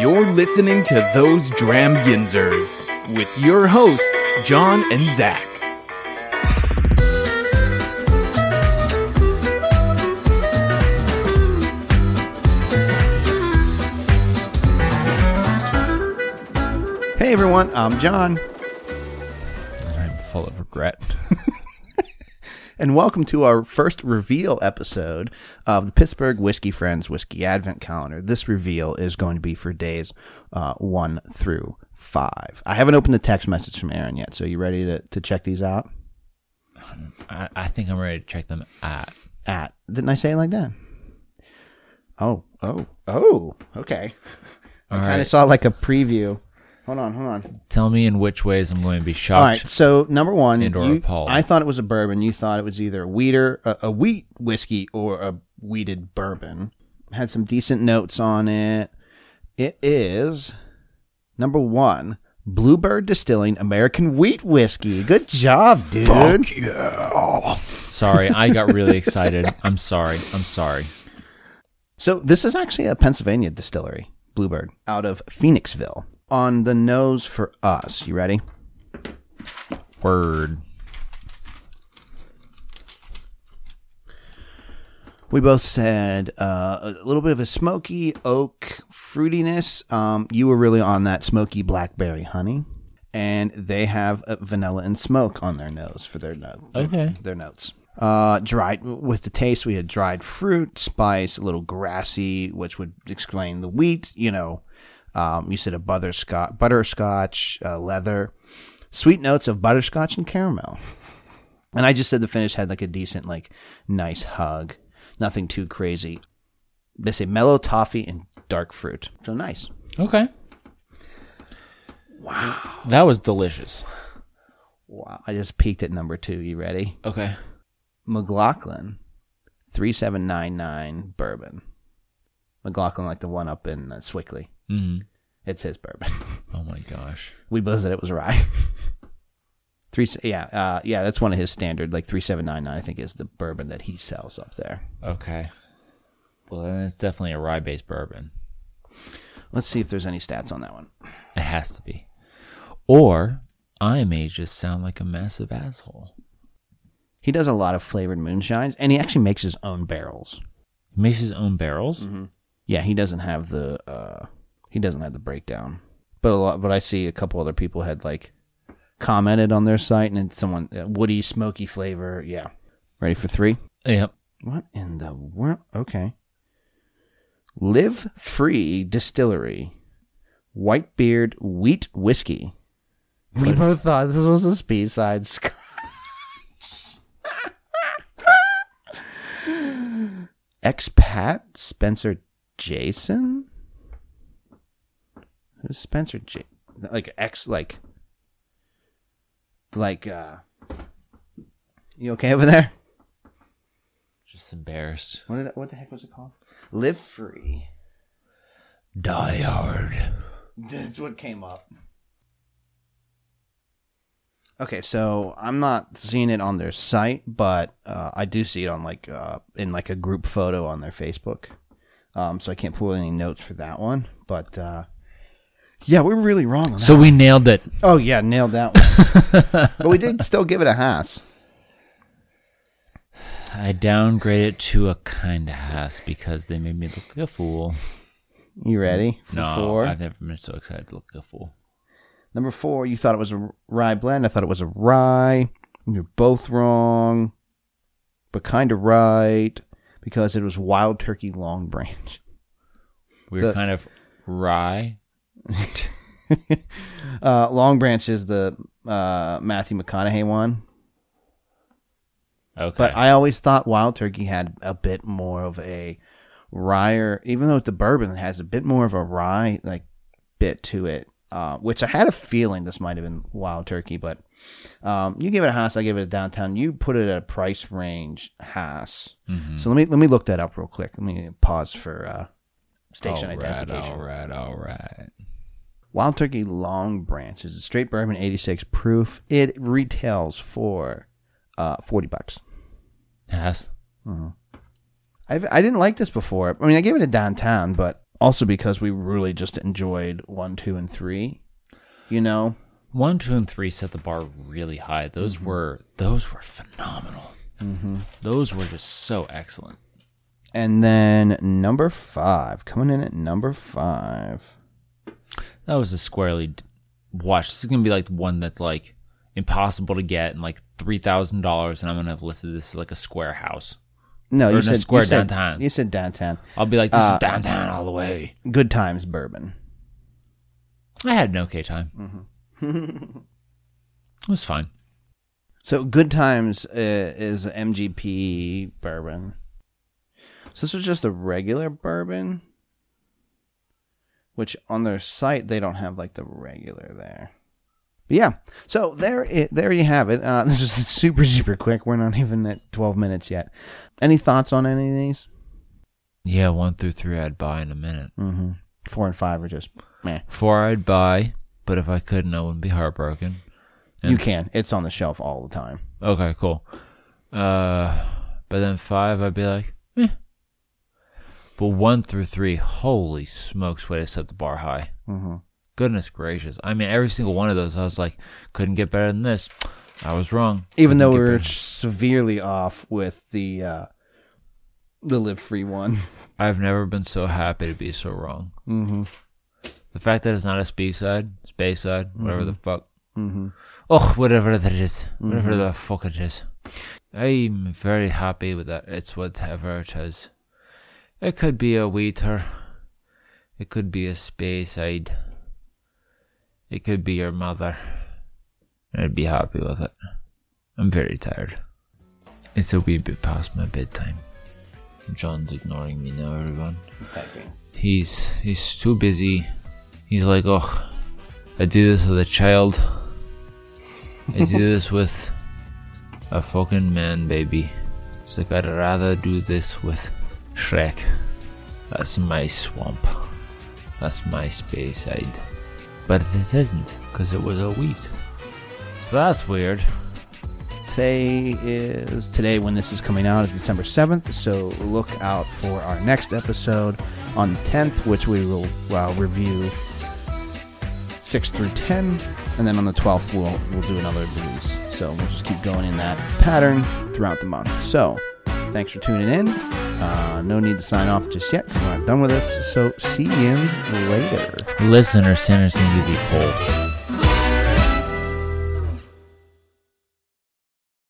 You're listening to Those Dram Yinzers with your hosts, John and Zach. Hey everyone, I'm John, I'm full of regret. and welcome to our first reveal episode of the Pittsburgh Whiskey Friends Whiskey Advent Calendar. This reveal is going to be for days uh, one through five. I haven't opened the text message from Aaron yet, so you ready to, to check these out? I, I think I'm ready to check them at. At didn't I say it like that? Oh, oh, oh, okay. I kind of right. saw like a preview. Hold on, hold on. Tell me in which ways I'm going to be shocked. All right, so number one, And or you- appalled. I thought it was a bourbon. You thought it was either a wheater, a, a wheat whiskey, or a weeded bourbon. Had some decent notes on it. It is number one, Bluebird Distilling American Wheat Whiskey. Good job, dude. Fuck yeah. Sorry, I got really excited. I'm sorry. I'm sorry. So this is actually a Pennsylvania distillery, Bluebird, out of Phoenixville. On the nose for us. You ready? Word. We both said uh, a little bit of a smoky oak fruitiness. Um, you were really on that smoky blackberry honey, and they have vanilla and smoke on their nose for their note. Okay. their notes. Uh, dried with the taste, we had dried fruit, spice, a little grassy, which would explain the wheat. You know, um, you said a butterscotch, butterscotch, uh, leather, sweet notes of butterscotch and caramel. And I just said the finish had like a decent, like nice hug, nothing too crazy. They say mellow toffee and dark fruit, so nice. Okay. Wow. That was delicious. Wow! I just peeked at number two. You ready? Okay. McLaughlin, three seven nine nine bourbon. McLaughlin, like the one up in uh, Sewickley. Hmm It's his bourbon. Oh my gosh. we both said it was rye. Three, yeah, uh, yeah, that's one of his standard, like three seven nine nine. I think is the bourbon that he sells up there. Okay. Well, then it's definitely a rye based bourbon. Let's see if there's any stats on that one. It has to be. Or I may just sound like a massive asshole. He does a lot of flavored moonshines, and he actually makes his own barrels. He makes his own barrels. Yeah, he doesn't have the uh, he doesn't have the breakdown, but a lot. But I see a couple other people had like commented on their site, and then someone uh, woody smoky flavor. Yeah, ready for three? Yep. What in the world? Okay. Live Free Distillery, Whitebeard Wheat Whiskey. We both thought this was a speed-side scotch. Expat Spencer Jason? Who's Spencer J? Like ex, like, like, uh, you okay over there? Just embarrassed. What did, what the heck was it called? Live Free. Die hard. That's what came up. Okay, so I'm not seeing it on their site, but uh, I do see it on like uh, in like a group photo on their Facebook. Um, so I can't pull any notes for that one, but uh, yeah, we were really wrong on that. So we nailed it. oh yeah, nailed that one. but we did still give it a Haas. I downgraded it to a kind of Haas because they made me look like a fool. You ready? for No, four? I've never been so excited to look like a fool. Number four, you thought it was a rye blend. I thought it was a rye. You're both wrong, but kind of right because it was Wild Turkey Longbranch. We were The- kind of rye. uh, Longbranch is the uh, Matthew McConaughey one, Okay. but I always thought Wild Turkey had a bit more of a rye, even though the bourbon has a bit more of a rye like bit to it. Uh, which I had a feeling this might have been Wild Turkey, but um, you give it a Haas, I give it a downtown. You put it at a price range Haas. Mm-hmm. So let me let me look that up real quick. Let me pause for uh, station all right, identification. all right, all right. Wild Turkey Longbranch is a straight bourbon, 86 proof. It retails for uh, 40 bucks. Haas. Mm-hmm. I've, I didn't like this before. I mean, I gave it a downtown, but Also because we really just enjoyed one, two, and three. You know, One, two, and three set the bar really high. Those mm-hmm. were those were phenomenal. Mm-hmm. Those were just so excellent. and then number five coming in at number five. That was a squarely watch. This is gonna be like one that's like impossible to get and like three thousand dollars, and I'm gonna have listed this as like a square house. No, Or you said square you said, downtown. You said downtown. I'll be like, this Uh, is downtown all the way. Good times bourbon. I had an okay time. it was fine. So good times uh, is MGP bourbon. So this was just a regular bourbon, which on their site they don't have like the regular there. But yeah, so there, it, there you have it. Uh, this is super super quick. We're not even at twelve minutes yet. Any thoughts on any of these? Yeah, one through three I'd buy in a minute. Mm-hmm. Four and five are just meh. Four I'd buy, but if I couldn't, I wouldn't be heartbroken. You can. It's on the shelf all the time. Okay, cool. Uh, but then five, I'd be like, eh. But one through three, holy smokes, way to set the bar high. Mm-hmm. Goodness gracious. I mean, every single one of those, I was like, couldn't get better than this. I was wrong. Even though we Couldn't were better. severely off with the uh, the live free one. I've never been so happy to be so wrong. Mm-hmm. The fact that it's not a speed side, space side, whatever the fuck. Mm-hmm. Oh, whatever that is. Whatever the fuck it is. I'm very happy with that. It's whatever it is. It could be a waiter. It could be a space side. It could be your mother. I'd be happy with it. I'm very tired. It's a wee bit past my bedtime. John's ignoring me now, everyone. He's he's too busy. He's like, oh, I do this with a child. I do this with a fucking man, baby. It's like I'd rather do this with Shrek. That's my swamp. That's my space side. But it isn't, because it was a wheat. So that's weird. Today is today when this is coming out is December seventh. So look out for our next episode on the tenth, which we will review six through ten, and then on the twelfth we'll we'll do another release. So we'll just keep going in that pattern throughout the month. So thanks for tuning in. Uh, no need to sign off just yet. We're not done with this. So see you later. Listener sinners need to be cold.